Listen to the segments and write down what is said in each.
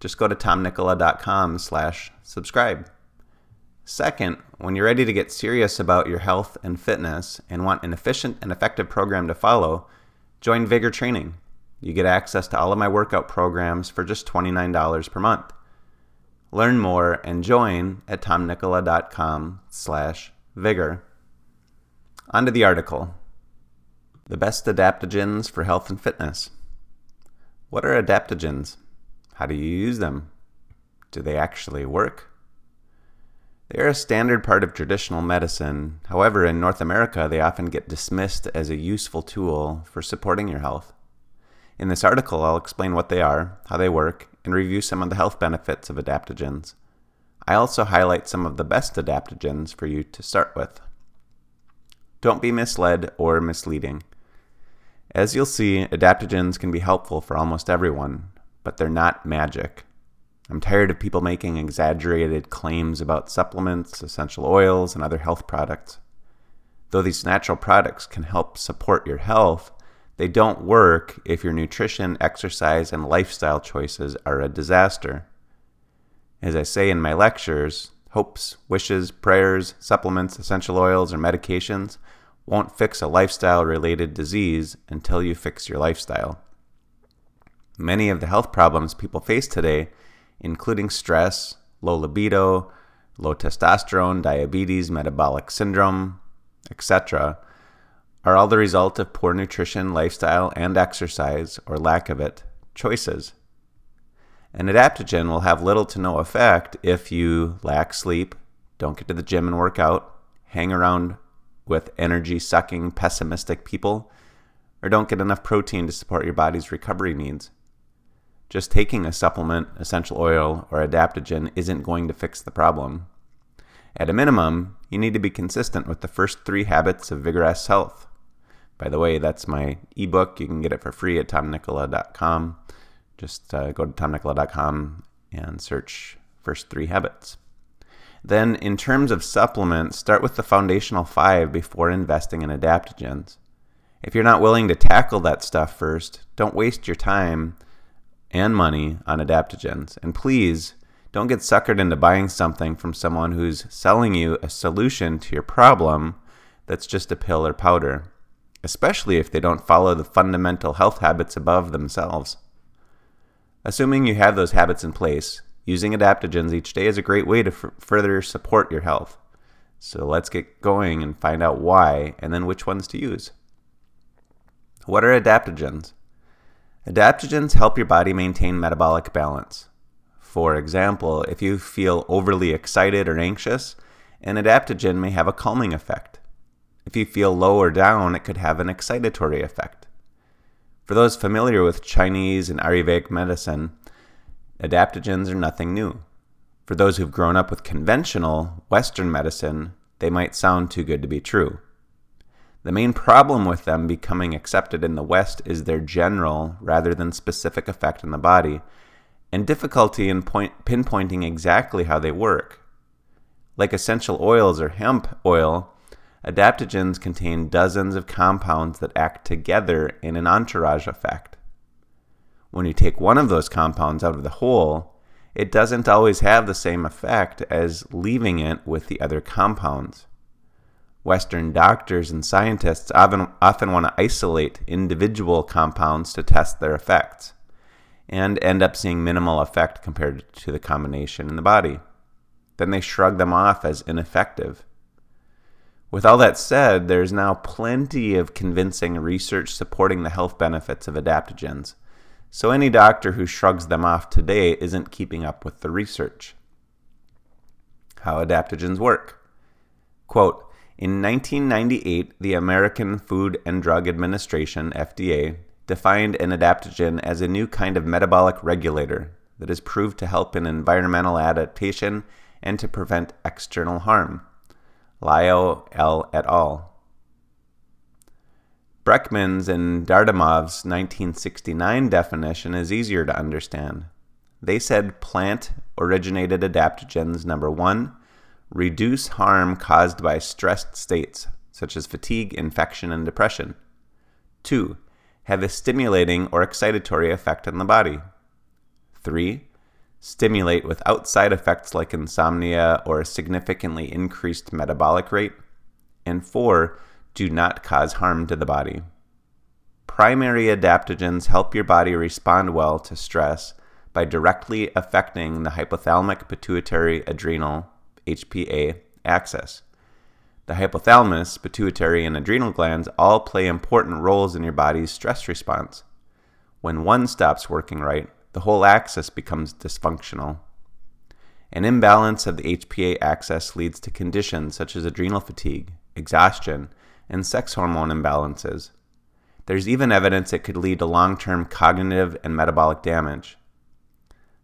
just go to tomnikkola.com slash subscribe. Second, when you're ready to get serious about your health and fitness and want an efficient and effective program to follow, join Vigor Training. You get access to all of my workout programs for just $29 per month. Learn more and join at tomnikkola.com slash vigor. On to the article. The best adaptogens for health and fitness. What are adaptogens? How do you use them? Do they actually work? They are a standard part of traditional medicine. However, in North America, they often get dismissed as a useful tool for supporting your health. In this article, I'll explain what they are, how they work, and review some of the health benefits of adaptogens. I also highlight some of the best adaptogens for you to start with. Don't be misled or misleading. As you'll see, adaptogens can be helpful for almost everyone, but they're not magic. I'm tired of people making exaggerated claims about supplements, essential oils, and other health products. Though these natural products can help support your health, they don't work if your nutrition, exercise, and lifestyle choices are a disaster. As I say in my lectures, hopes, wishes, prayers, supplements, essential oils, or medications won't fix a lifestyle related disease until you fix your lifestyle. Many of the health problems people face today, including stress, low libido, low testosterone, diabetes, metabolic syndrome, etc., are all the result of poor nutrition, lifestyle, and exercise, or lack of it, choices. An adaptogen will have little to no effect if you lack sleep, don't get to the gym and work out, hang around with energy sucking, pessimistic people, or don't get enough protein to support your body's recovery needs. Just taking a supplement, essential oil, or adaptogen isn't going to fix the problem. At a minimum, you need to be consistent with the first three habits of vigorous health. By the way, that's my ebook. You can get it for free at tomnikkola.com. Just uh, go to tomnikkola.com and search first three habits. Then, in terms of supplements, start with the foundational five before investing in adaptogens. If you're not willing to tackle that stuff first, don't waste your time and money on adaptogens. And please don't get suckered into buying something from someone who's selling you a solution to your problem that's just a pill or powder, especially if they don't follow the fundamental health habits above themselves. Assuming you have those habits in place, using adaptogens each day is a great way to f- further support your health. So let's get going and find out why and then which ones to use. What are adaptogens? Adaptogens help your body maintain metabolic balance. For example, if you feel overly excited or anxious, an adaptogen may have a calming effect. If you feel low or down, it could have an excitatory effect. For those familiar with Chinese and Ayurvedic medicine, adaptogens are nothing new. For those who've grown up with conventional Western medicine, they might sound too good to be true. The main problem with them becoming accepted in the West is their general rather than specific effect on the body, and difficulty in point, pinpointing exactly how they work. Like essential oils or hemp oil, adaptogens contain dozens of compounds that act together in an entourage effect. When you take one of those compounds out of the whole, it doesn't always have the same effect as leaving it with the other compounds. Western doctors and scientists often, often want to isolate individual compounds to test their effects and end up seeing minimal effect compared to the combination in the body. Then they shrug them off as ineffective. With all that said, there's now plenty of convincing research supporting the health benefits of adaptogens, so any doctor who shrugs them off today isn't keeping up with the research. How adaptogens work. Quote, in 1998, the American Food and Drug Administration, FDA, defined an adaptogen as a new kind of metabolic regulator, that is proved to help in environmental adaptation and to prevent external harm. Liao L. et al. Brekhman's and Dardymov's 1969 definition is easier to understand. They said plant originated adaptogens, number one, reduce harm caused by stressed states, such as fatigue, infection, and depression. Two, have a stimulating or excitatory effect on the body. Three, stimulate without side effects like insomnia or a significantly increased metabolic rate. And four, do not cause harm to the body. Primary adaptogens help your body respond well to stress by directly affecting the hypothalamic pituitary adrenal HPA axis. The hypothalamus, pituitary, and adrenal glands all play important roles in your body's stress response. When one stops working right, the whole axis becomes dysfunctional. An imbalance of the HPA axis leads to conditions such as adrenal fatigue, exhaustion, and sex hormone imbalances. There's even evidence it could lead to long term cognitive and metabolic damage.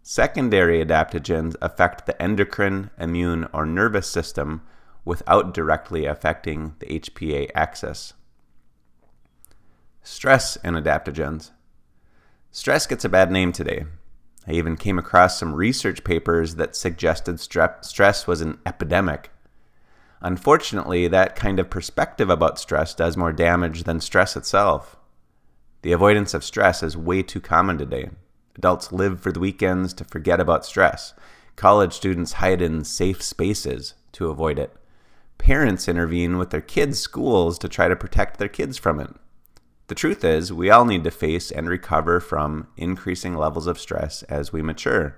Secondary adaptogens affect the endocrine, immune, or nervous system without directly affecting the HPA axis. Stress and adaptogens. Stress gets a bad name today. I even came across some research papers that suggested stress was an epidemic. Unfortunately, that kind of perspective about stress does more damage than stress itself. The avoidance of stress is way too common today. Adults live for the weekends to forget about stress. College students hide in safe spaces to avoid it. Parents intervene with their kids' schools to try to protect their kids from it. The truth is, we all need to face and recover from increasing levels of stress as we mature.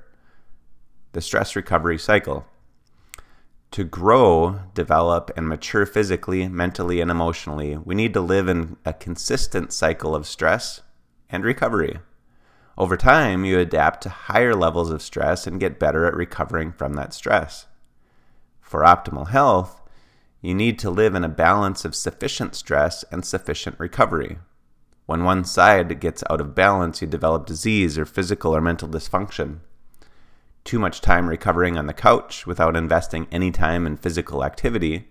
The stress recovery cycle. To grow, develop, and mature physically, mentally, and emotionally, we need to live in a consistent cycle of stress and recovery. Over time, you adapt to higher levels of stress and get better at recovering from that stress. For optimal health, you need to live in a balance of sufficient stress and sufficient recovery. When one side gets out of balance, you develop disease or physical or mental dysfunction. Too much time recovering on the couch without investing any time in physical activity,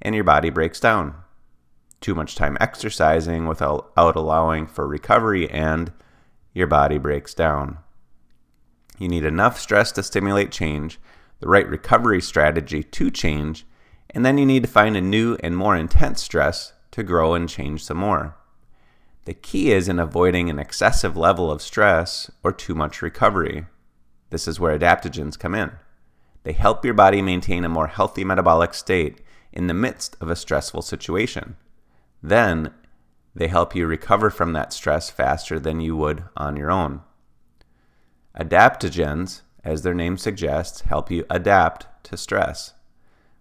and your body breaks down. Too much time exercising without allowing for recovery and your body breaks down. You need enough stress to stimulate change, the right recovery strategy to change, and then you need to find a new and more intense stress to grow and change some more. The key is in avoiding an excessive level of stress or too much recovery. This is where adaptogens come in. They help your body maintain a more healthy metabolic state in the midst of a stressful situation. Then, they help you recover from that stress faster than you would on your own. Adaptogens, as their name suggests, help you adapt to stress.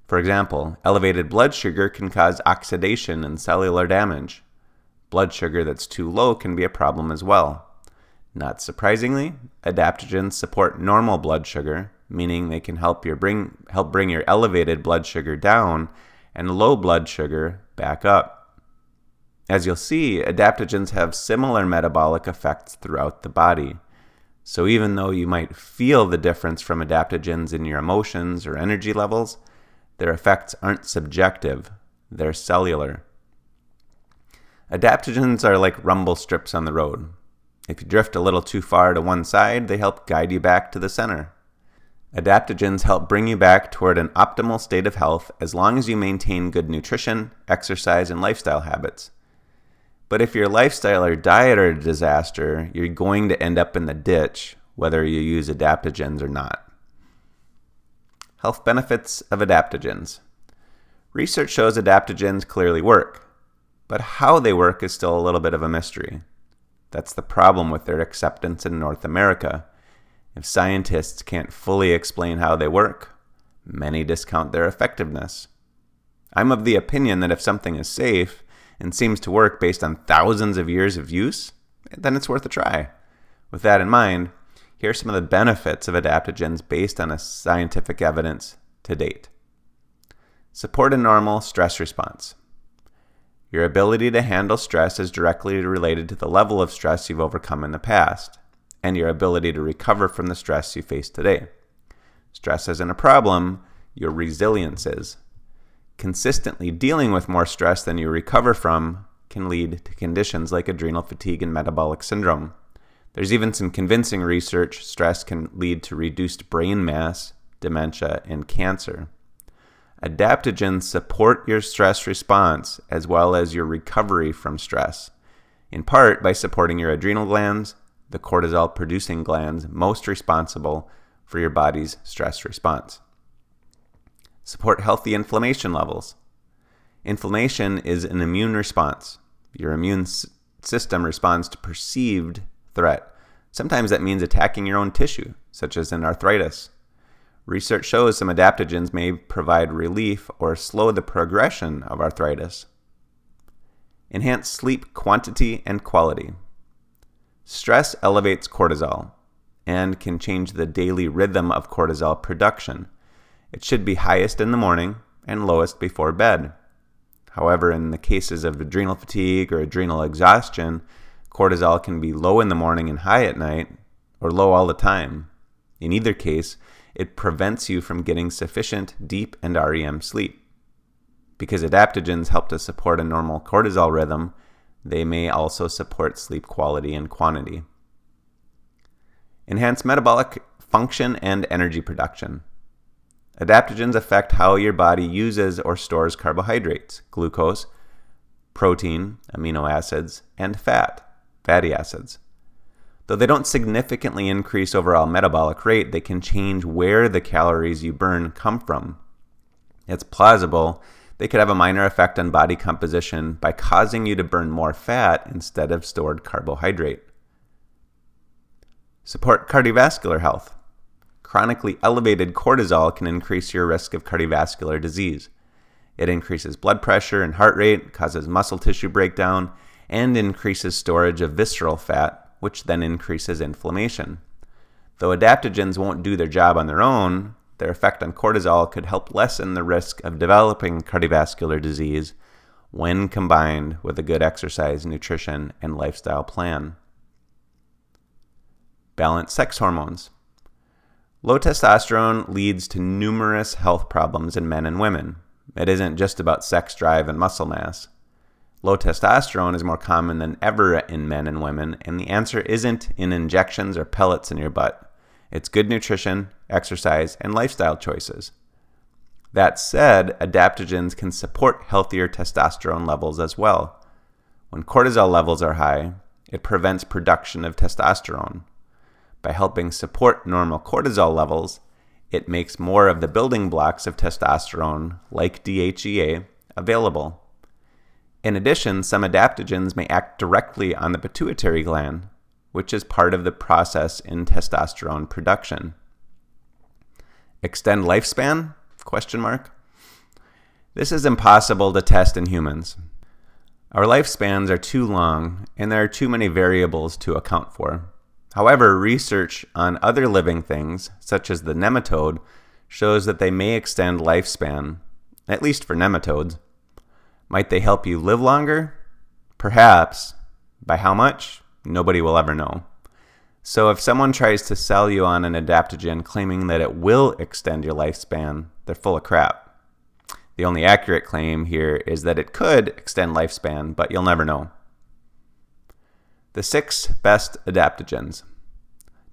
For example, elevated blood sugar can cause oxidation and cellular damage. Blood sugar that's too low can be a problem as well. Not surprisingly, adaptogens support normal blood sugar, meaning they can help your bring help bring your elevated blood sugar down and low blood sugar back up. As you'll see, adaptogens have similar metabolic effects throughout the body. So even though you might feel the difference from adaptogens in your emotions or energy levels, their effects aren't subjective, they're cellular. Adaptogens are like rumble strips on the road. If you drift a little too far to one side, they help guide you back to the center. Adaptogens help bring you back toward an optimal state of health as long as you maintain good nutrition, exercise, and lifestyle habits. But if your lifestyle or diet are a disaster, you're going to end up in the ditch, whether you use adaptogens or not. Health benefits of adaptogens. Research shows adaptogens clearly work, but how they work is still a little bit of a mystery. That's the problem with their acceptance in North America. If scientists can't fully explain how they work, many discount their effectiveness. I'm of the opinion that if something is safe, and seems to work based on thousands of years of use, then it's worth a try. With that in mind, here are some of the benefits of adaptogens based on scientific evidence to date. Support a normal stress response. Your ability to handle stress is directly related to the level of stress you've overcome in the past. and your ability to recover from the stress you face today. Stress isn't a problem, your resilience is. Consistently dealing with more stress than you recover from can lead to conditions like adrenal fatigue and metabolic syndrome. There's even some convincing research stress can lead to reduced brain mass, dementia, and cancer. Adaptogens support your stress response as well as your recovery from stress, in part by supporting your adrenal glands, the cortisol producing glands most responsible for your body's stress response. Support healthy inflammation levels. Inflammation is an immune response. Your immune system responds to perceived threat. Sometimes that means attacking your own tissue, such as in arthritis. Research shows some adaptogens may provide relief or slow the progression of arthritis. Enhance sleep quantity and quality. Stress elevates cortisol and can change the daily rhythm of cortisol production. It should be highest in the morning and lowest before bed. However, in the cases of adrenal fatigue or adrenal exhaustion, cortisol can be low in the morning and high at night, or low all the time. In either case, it prevents you from getting sufficient deep and REM sleep. Because adaptogens help to support a normal cortisol rhythm, they may also support sleep quality and quantity. Enhance metabolic function and energy production. Adaptogens affect how your body uses or stores carbohydrates, glucose, protein, amino acids, and fat, fatty acids. Though they don't significantly increase overall metabolic rate, they can change where the calories you burn come from. It's plausible they could have a minor effect on body composition by causing you to burn more fat instead of stored carbohydrate. Support cardiovascular health. Chronically elevated cortisol can increase your risk of cardiovascular disease. It increases blood pressure and heart rate, causes muscle tissue breakdown, and increases storage of visceral fat, which then increases inflammation. Though adaptogens won't do their job on their own, their effect on cortisol could help lessen the risk of developing cardiovascular disease when combined with a good exercise, nutrition, and lifestyle plan. Balance sex hormones. Low testosterone leads to numerous health problems in men and women. It isn't just about sex drive and muscle mass. Low testosterone is more common than ever in men and women, and the answer isn't in injections or pellets in your butt. It's good nutrition, exercise, and lifestyle choices. That said, adaptogens can support healthier testosterone levels as well. When cortisol levels are high, it prevents production of testosterone. By helping support normal cortisol levels, it makes more of the building blocks of testosterone, like DHEA, available. In addition, some adaptogens may act directly on the pituitary gland, which is part of the process in testosterone production. Extend lifespan? Question mark. This is impossible to test in humans. Our lifespans are too long, and there are too many variables to account for. However, research on other living things, such as the nematode, shows that they may extend lifespan, at least for nematodes. Might they help you live longer? Perhaps. By how much? Nobody will ever know. So if someone tries to sell you on an adaptogen claiming that it will extend your lifespan, they're full of crap. The only accurate claim here is that it could extend lifespan, but you'll never know. The six best adaptogens.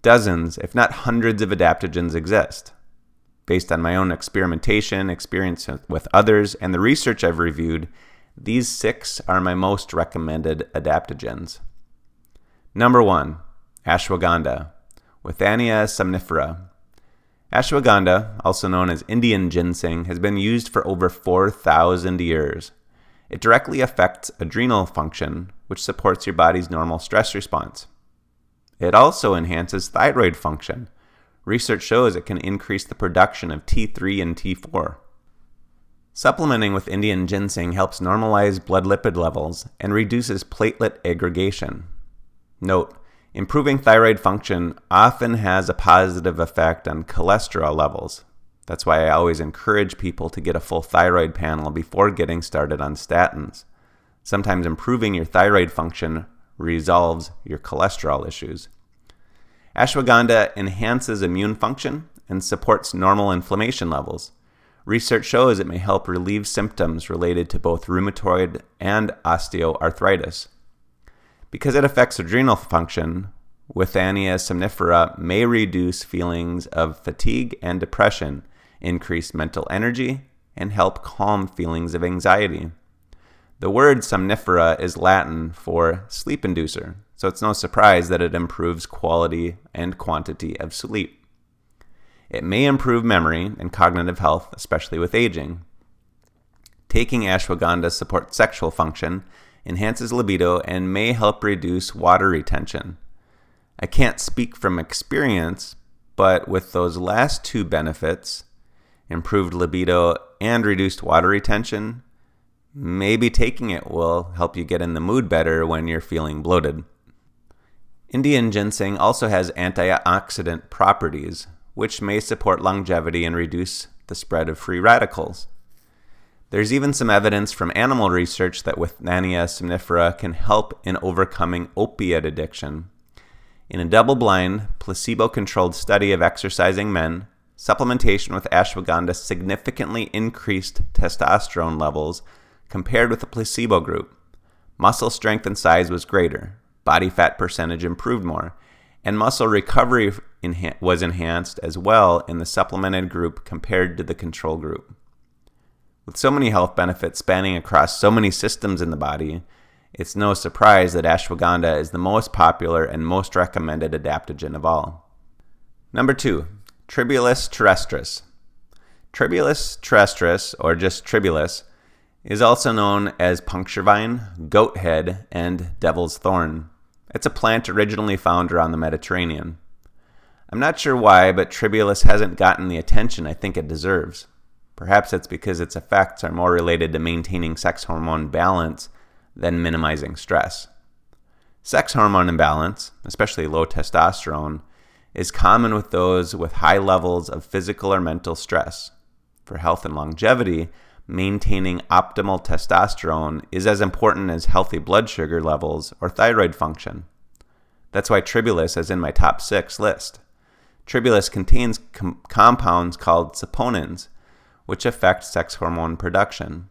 Dozens, if not hundreds, of adaptogens exist. Based on my own experimentation, experience with others, and the research I've reviewed, these six are my most recommended adaptogens. Number one, ashwagandha, Withania somnifera. Ashwagandha, also known as Indian ginseng, has been used for over 4,000 years. It directly affects adrenal function, which supports your body's normal stress response. It also enhances thyroid function. Research shows it can increase the production of T3 and T4. Supplementing with Indian ginseng helps normalize blood lipid levels and reduces platelet aggregation. Note, improving thyroid function often has a positive effect on cholesterol levels. That's why I always encourage people to get a full thyroid panel before getting started on statins. Sometimes improving your thyroid function resolves your cholesterol issues. Ashwagandha enhances immune function and supports normal inflammation levels. Research shows it may help relieve symptoms related to both rheumatoid and osteoarthritis. Because it affects adrenal function, Withania somnifera may reduce feelings of fatigue and depression, increase mental energy, and help calm feelings of anxiety. The word somnifera is Latin for sleep inducer, so it's no surprise that it improves quality and quantity of sleep. It may improve memory and cognitive health, especially with aging. Taking ashwagandha supports sexual function, enhances libido, and may help reduce water retention. I can't speak from experience, but with those last two benefits, improved libido and reduced water retention, maybe taking it will help you get in the mood better when you're feeling bloated. Indian ginseng also has antioxidant properties, which may support longevity and reduce the spread of free radicals. There's even some evidence from animal research that Withania somnifera can help in overcoming opiate addiction. In a double blind, placebo controlled study of exercising men, supplementation with ashwagandha significantly increased testosterone levels compared with the placebo group. Muscle strength and size was greater, body fat percentage improved more, and muscle recovery enha- was enhanced as well in the supplemented group compared to the control group. With so many health benefits spanning across so many systems in the body, it's no surprise that ashwagandha is the most popular and most recommended adaptogen of all. Number two, Tribulus terrestris. Tribulus terrestris, or just Tribulus, is also known as puncture vine, goat head, and devil's thorn. It's a plant originally found around the Mediterranean. I'm not sure why, but Tribulus hasn't gotten the attention I think it deserves. Perhaps it's because its effects are more related to maintaining sex hormone balance than minimizing stress. Sex hormone imbalance, especially low testosterone, is common with those with high levels of physical or mental stress. For health and longevity, maintaining optimal testosterone is as important as healthy blood sugar levels or thyroid function. That's why Tribulus is in my top six list. Tribulus contains com- compounds called saponins, which affect sex hormone production.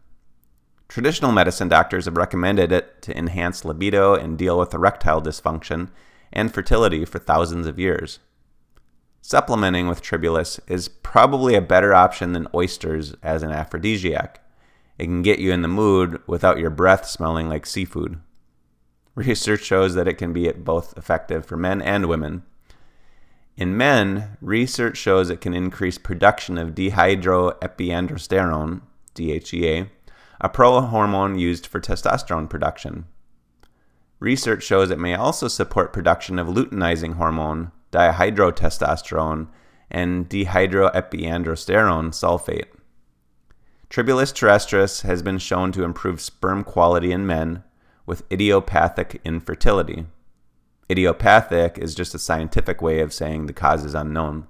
Traditional medicine doctors have recommended it to enhance libido and deal with erectile dysfunction and fertility for thousands of years. Supplementing with tribulus is probably a better option than oysters as an aphrodisiac. It can get you in the mood without your breath smelling like seafood. Research shows that it can be both effective for men and women. In men, research shows it can increase production of dehydroepiandrosterone, DHEA, a prohormone used for testosterone production. Research shows it may also support production of luteinizing hormone, dihydrotestosterone, and dehydroepiandrosterone sulfate. Tribulus terrestris has been shown to improve sperm quality in men with idiopathic infertility. Idiopathic is just a scientific way of saying the cause is unknown.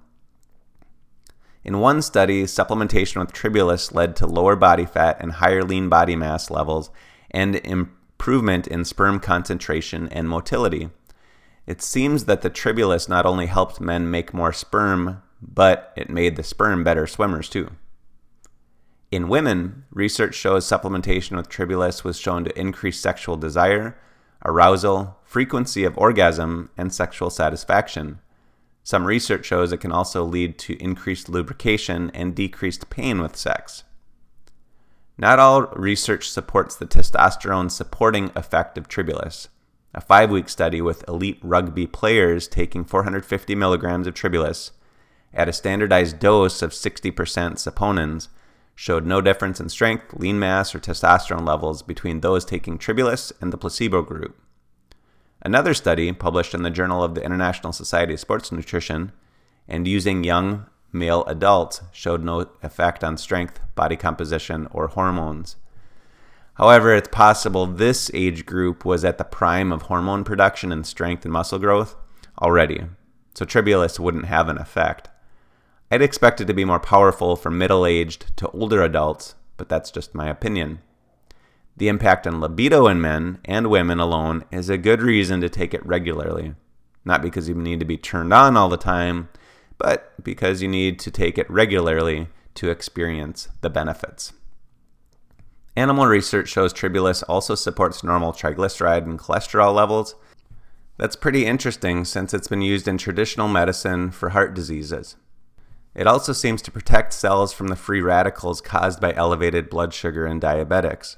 In one study, supplementation with tribulus led to lower body fat and higher lean body mass levels and improvement in sperm concentration and motility. It seems that the tribulus not only helped men make more sperm, but it made the sperm better swimmers too. In women, research shows supplementation with tribulus was shown to increase sexual desire, arousal, frequency of orgasm, and sexual satisfaction. Some research shows it can also lead to increased lubrication and decreased pain with sex. Not all research supports the testosterone supporting effect of tribulus a five week study with elite rugby players taking 450 milligrams of tribulus at a standardized dose of 60% saponins showed no difference in strength, lean mass, or testosterone levels between those taking tribulus and the placebo group. Another study, published in the Journal of the International Society of Sports Nutrition, and using young male adults, showed no effect on strength, body composition, or hormones. However, it's possible this age group was at the prime of hormone production and strength and muscle growth already, so Tribulus wouldn't have an effect. I'd expect it to be more powerful for middle aged to older adults, but that's just my opinion. The impact on libido in men and women alone is a good reason to take it regularly. not because you need to be turned on all the time, but because you need to take it regularly to experience the benefits. Animal research shows tribulus also supports normal triglyceride and cholesterol levels. That's pretty interesting since it's been used in traditional medicine for heart diseases. It also seems to protect cells from the free radicals caused by elevated blood sugar in diabetics.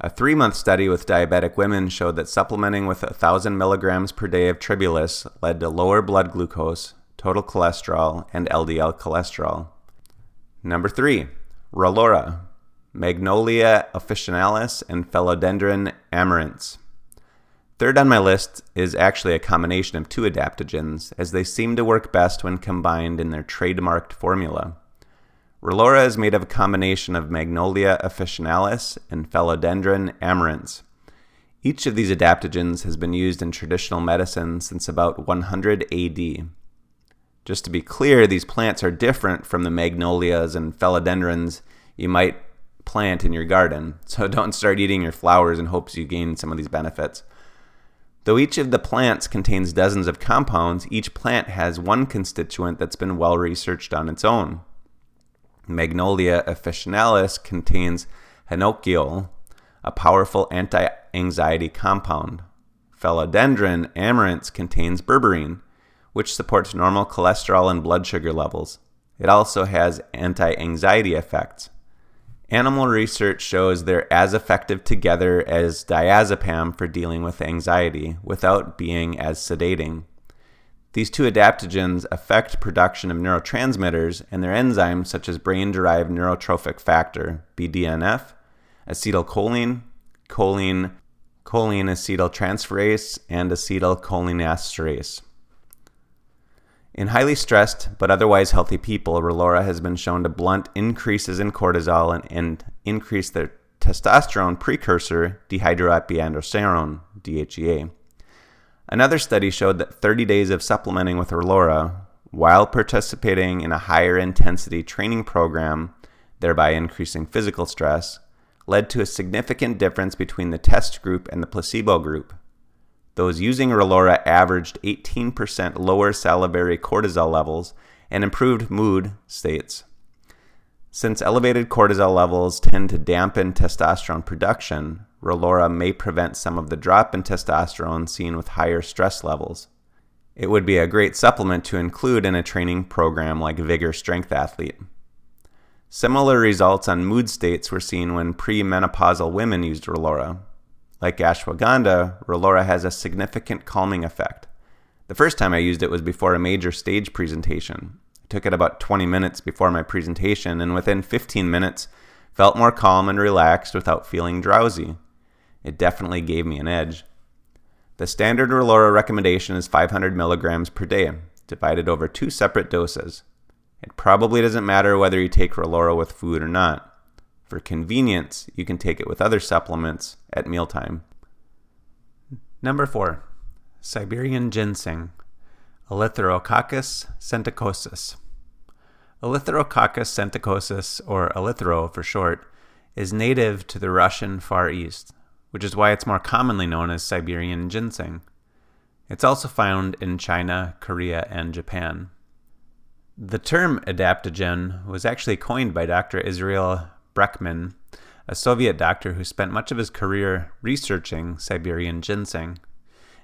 A three month study with diabetic women showed that supplementing with 1,000 milligrams per day of tribulus led to lower blood glucose, total cholesterol, and LDL cholesterol. Number three, Relora, Magnolia officinalis, and Phellodendron amurense. Third on my list is actually a combination of two adaptogens, as they seem to work best when combined in their trademarked formula. Relora is made of a combination of Magnolia officinalis and Phellodendron amurense. Each of these adaptogens has been used in traditional medicine since about 100 AD. Just to be clear, these plants are different from the magnolias and philodendrons you might plant in your garden, so don't start eating your flowers in hopes you gain some of these benefits. Though each of the plants contains dozens of compounds, each plant has one constituent that's been well researched on its own. Magnolia officinalis contains honokiol, a powerful anti anxiety compound. Phellodendron amurense contains berberine, which supports normal cholesterol and blood sugar levels. It also has anti anxiety effects. Animal research shows they're as effective together as diazepam for dealing with anxiety without being as sedating. These two adaptogens affect production of neurotransmitters and their enzymes such as brain-derived neurotrophic factor, BDNF, acetylcholine, choline, choline acetyltransferase, and acetylcholinesterase. In highly stressed but otherwise healthy people, Relora has been shown to blunt increases in cortisol and, and increase the testosterone precursor dehydroepiandrosterone, DHEA. Another study showed that 30 days of supplementing with Relora while participating in a higher intensity training program, thereby increasing physical stress, led to a significant difference between the test group and the placebo group. Those using Relora averaged 18% lower salivary cortisol levels and improved mood states. Since elevated cortisol levels tend to dampen testosterone production, Relora may prevent some of the drop in testosterone seen with higher stress levels. It would be a great supplement to include in a training program like Vigor Strength Athlete. Similar results on mood states were seen when premenopausal women used Relora. Like ashwagandha, Relora has a significant calming effect. The first time I used it was before a major stage presentation. I took it about 20 minutes before my presentation, and within 15 minutes, felt more calm and relaxed without feeling drowsy. It definitely gave me an edge. The standard Relora recommendation is 500 milligrams per day, divided over two separate doses. It probably doesn't matter whether you take Relora with food or not. For convenience, you can take it with other supplements at mealtime. Number 4. Siberian ginseng, Eleutherococcus senticosus. Eleutherococcus senticosus, or eleuthero for short, is native to the Russian Far East which is why it's more commonly known as Siberian ginseng. It's also found in China, Korea, and Japan. The term adaptogen was actually coined by Dr. Israel Brekhman, a Soviet doctor who spent much of his career researching Siberian ginseng.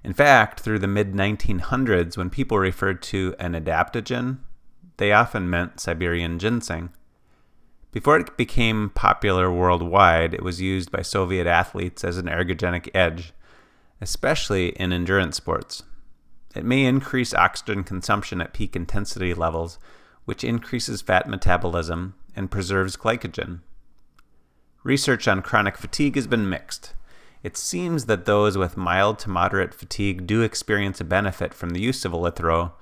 In fact, through the mid 1900s, when people referred to an adaptogen, they often meant Siberian ginseng. Before it became popular worldwide, it was used by Soviet athletes as an ergogenic edge, especially in endurance sports. It may increase oxygen consumption at peak intensity levels, which increases fat metabolism and preserves glycogen. Research on chronic fatigue has been mixed. It seems that those with mild to moderate fatigue do experience a benefit from the use of eleuthero,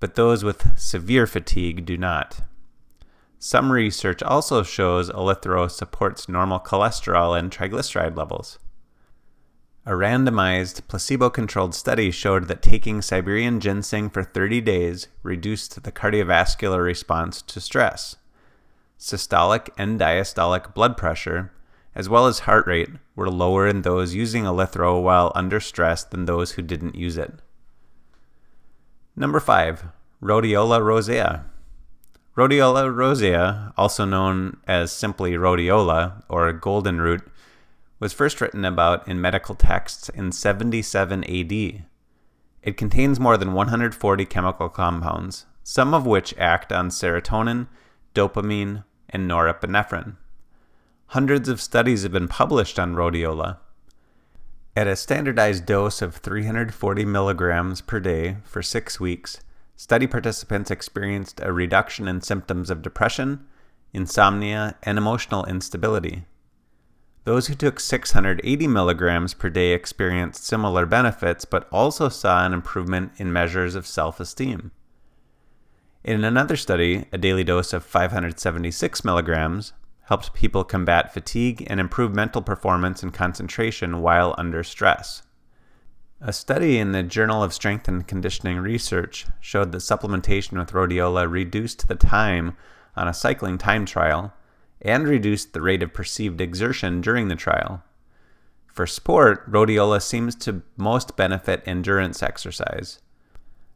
but those with severe fatigue do not. Some research also shows eleuthero supports normal cholesterol and triglyceride levels. A randomized, placebo controlled study showed that taking Siberian ginseng for 30 days reduced the cardiovascular response to stress. Systolic and diastolic blood pressure, as well as heart rate, were lower in those using eleuthero while under stress than those who didn't use it. Number 5. Rhodiola rosea. Rhodiola rosea, also known as simply rhodiola or golden root, was first written about in medical texts in 77 AD. It contains more than 140 chemical compounds, some of which act on serotonin, dopamine, and norepinephrine. Hundreds of studies have been published on rhodiola. At a standardized dose of 340 milligrams per day for six weeks, study participants experienced a reduction in symptoms of depression, insomnia, and emotional instability. Those who took 680 milligrams per day experienced similar benefits, but also saw an improvement in measures of self esteem. In another study, a daily dose of 576 milligrams helped people combat fatigue and improve mental performance and concentration while under stress. A study in the Journal of Strength and Conditioning Research showed that supplementation with rhodiola reduced the time on a cycling time trial and reduced the rate of perceived exertion during the trial. For sport, rhodiola seems to most benefit endurance exercise.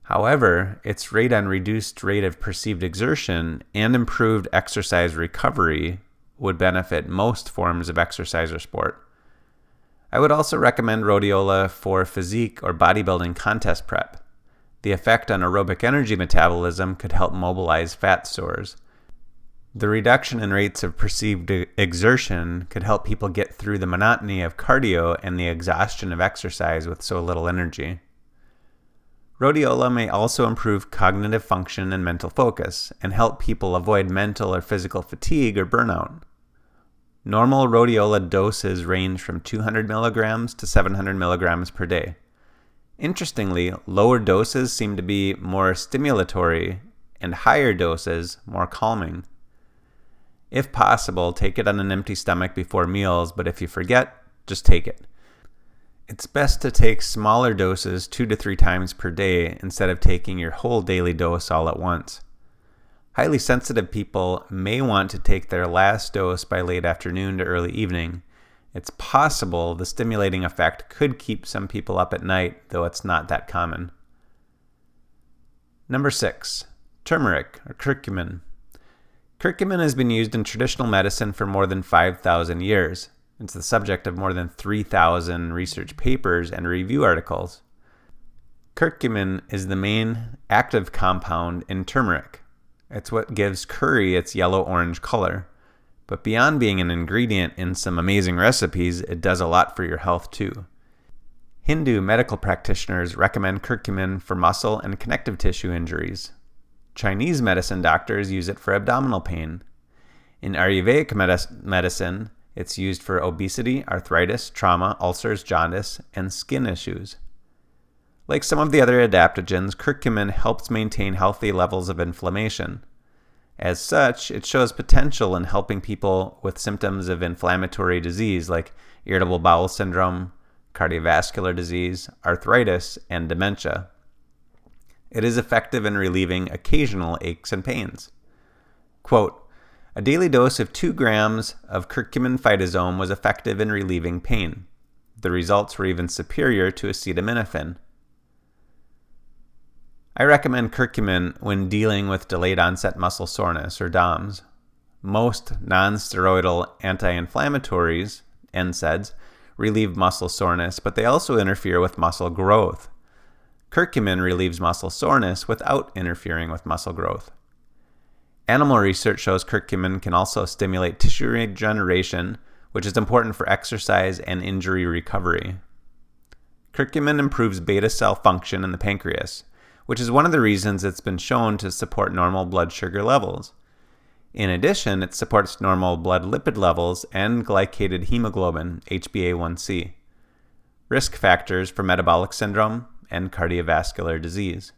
However, its rate on reduced rate of perceived exertion and improved exercise recovery would benefit most forms of exercise or sport. I would also recommend rhodiola for physique or bodybuilding contest prep. The effect on aerobic energy metabolism could help mobilize fat stores. The reduction in rates of perceived exertion could help people get through the monotony of cardio and the exhaustion of exercise with so little energy. Rhodiola may also improve cognitive function and mental focus and help people avoid mental or physical fatigue or burnout. Normal rhodiola doses range from 200 milligrams to 700 milligrams per day. Interestingly, lower doses seem to be more stimulatory and higher doses more calming. If possible, take it on an empty stomach before meals, but if you forget, just take it. It's best to take smaller doses two to three times per day instead of taking your whole daily dose all at once. Highly sensitive people may want to take their last dose by late afternoon to early evening. It's possible the stimulating effect could keep some people up at night, though it's not that common. Number six, turmeric or curcumin. Curcumin has been used in traditional medicine for more than 5,000 years. It's the subject of more than 3,000 research papers and review articles. Curcumin is the main active compound in turmeric. It's what gives curry its yellow orange color. But beyond being an ingredient in some amazing recipes, it does a lot for your health too. Hindu medical practitioners recommend curcumin for muscle and connective tissue injuries. Chinese medicine doctors use it for abdominal pain. In Ayurvedic medicine, it's used for obesity, arthritis, trauma, ulcers, jaundice, and skin issues. Like some of the other adaptogens, curcumin helps maintain healthy levels of inflammation. As such, it shows potential in helping people with symptoms of inflammatory disease like irritable bowel syndrome, cardiovascular disease, arthritis, and dementia. It is effective in relieving occasional aches and pains. Quote, a daily dose of 2 grams of curcumin phytosome was effective in relieving pain. The results were even superior to acetaminophen. I recommend curcumin when dealing with delayed onset muscle soreness or DOMS. Most non-steroidal anti-inflammatories, NSAIDs, relieve muscle soreness, but they also interfere with muscle growth. Curcumin relieves muscle soreness without interfering with muscle growth. Animal research shows curcumin can also stimulate tissue regeneration, which is important for exercise and injury recovery. Curcumin improves beta cell function in the pancreas, which is one of the reasons it's been shown to support normal blood sugar levels. In addition, it supports normal blood lipid levels and glycated hemoglobin, HbA1c, risk factors for metabolic syndrome, and cardiovascular disease.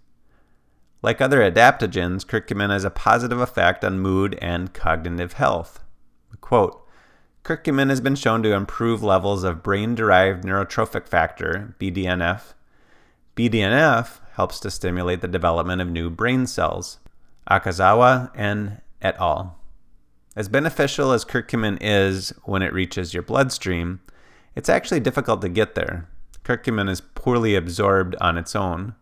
Like other adaptogens, curcumin has a positive effect on mood and cognitive health. Quote, curcumin has been shown to improve levels of brain-derived neurotrophic factor, BDNF. BDNF helps to stimulate the development of new brain cells. Akazawa and et al. As beneficial as curcumin is when it reaches your bloodstream, it's actually difficult to get there curcumin is poorly absorbed on its own.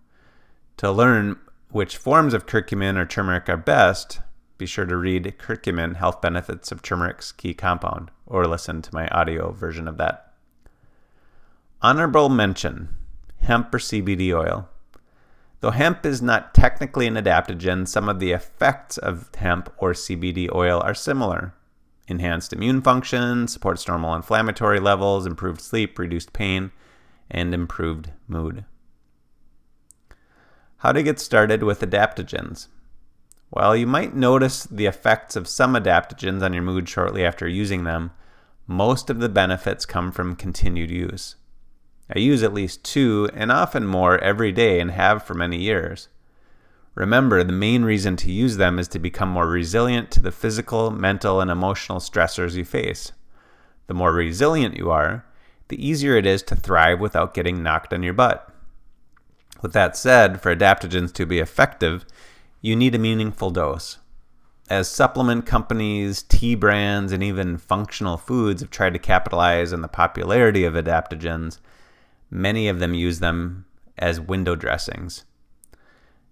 To learn which forms of curcumin or turmeric are best, be sure to read Curcumin Health Benefits of Turmeric's Key Compound or listen to my audio version of that. Honorable mention hemp or CBD oil. Though hemp is not technically an adaptogen, some of the effects of hemp or CBD oil are similar. Enhanced immune function, supports normal inflammatory levels, improved sleep, reduced pain, and improved mood. How to get started with adaptogens. While you might notice the effects of some adaptogens on your mood shortly after using them, most of the benefits come from continued use. I use at least two and often more every day and have for many years. Remember, the main reason to use them is to become more resilient to the physical, mental, and emotional stressors you face. The more resilient you are, the easier it is to thrive without getting knocked on your butt. With that said, for adaptogens to be effective, you need a meaningful dose. As supplement companies, tea brands, and even functional foods have tried to capitalize on the popularity of adaptogens, Many of them use them as window dressings.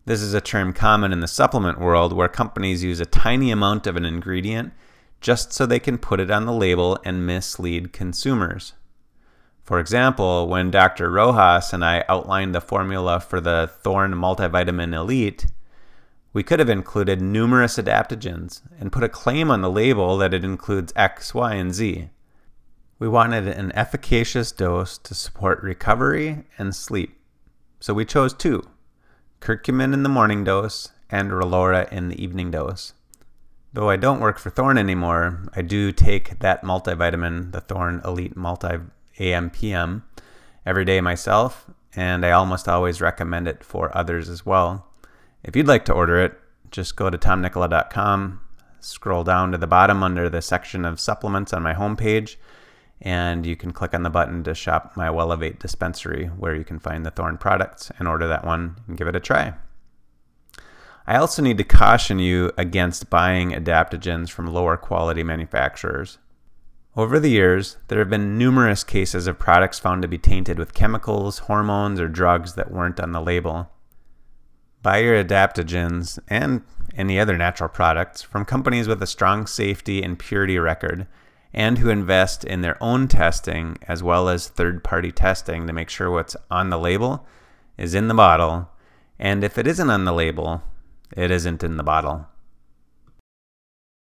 This is a term common in the supplement world where companies use a tiny amount of an ingredient just so they can put it on the label and mislead consumers. For example, when Dr. Rojas and I outlined the formula for the Thorne Multivitamin Elite, we could have included numerous adaptogens and put a claim on the label that it includes X, Y, and Z. We wanted an efficacious dose to support recovery and sleep, so we chose two curcumin in the morning dose and Relora in the evening dose. Though I don't work for Thorne anymore, I do take that multivitamin, the Thorne Elite Multi AM PM, every day myself, and I almost always recommend it for others as well. If you'd like to order it, just go to tomnikkola.com, scroll down to the bottom under the section of supplements on my homepage and you can click on the button to shop my Wellevate dispensary where you can find the Thorne products and order that one and give it a try. I also need to caution you against buying adaptogens from lower quality manufacturers. Over the years, there have been numerous cases of products found to be tainted with chemicals, hormones, or drugs that weren't on the label. Buy your adaptogens and any other natural products from companies with a strong safety and purity record and who invest in their own testing as well as third party testing to make sure what's on the label is in the bottle. And if it isn't on the label, it isn't in the bottle.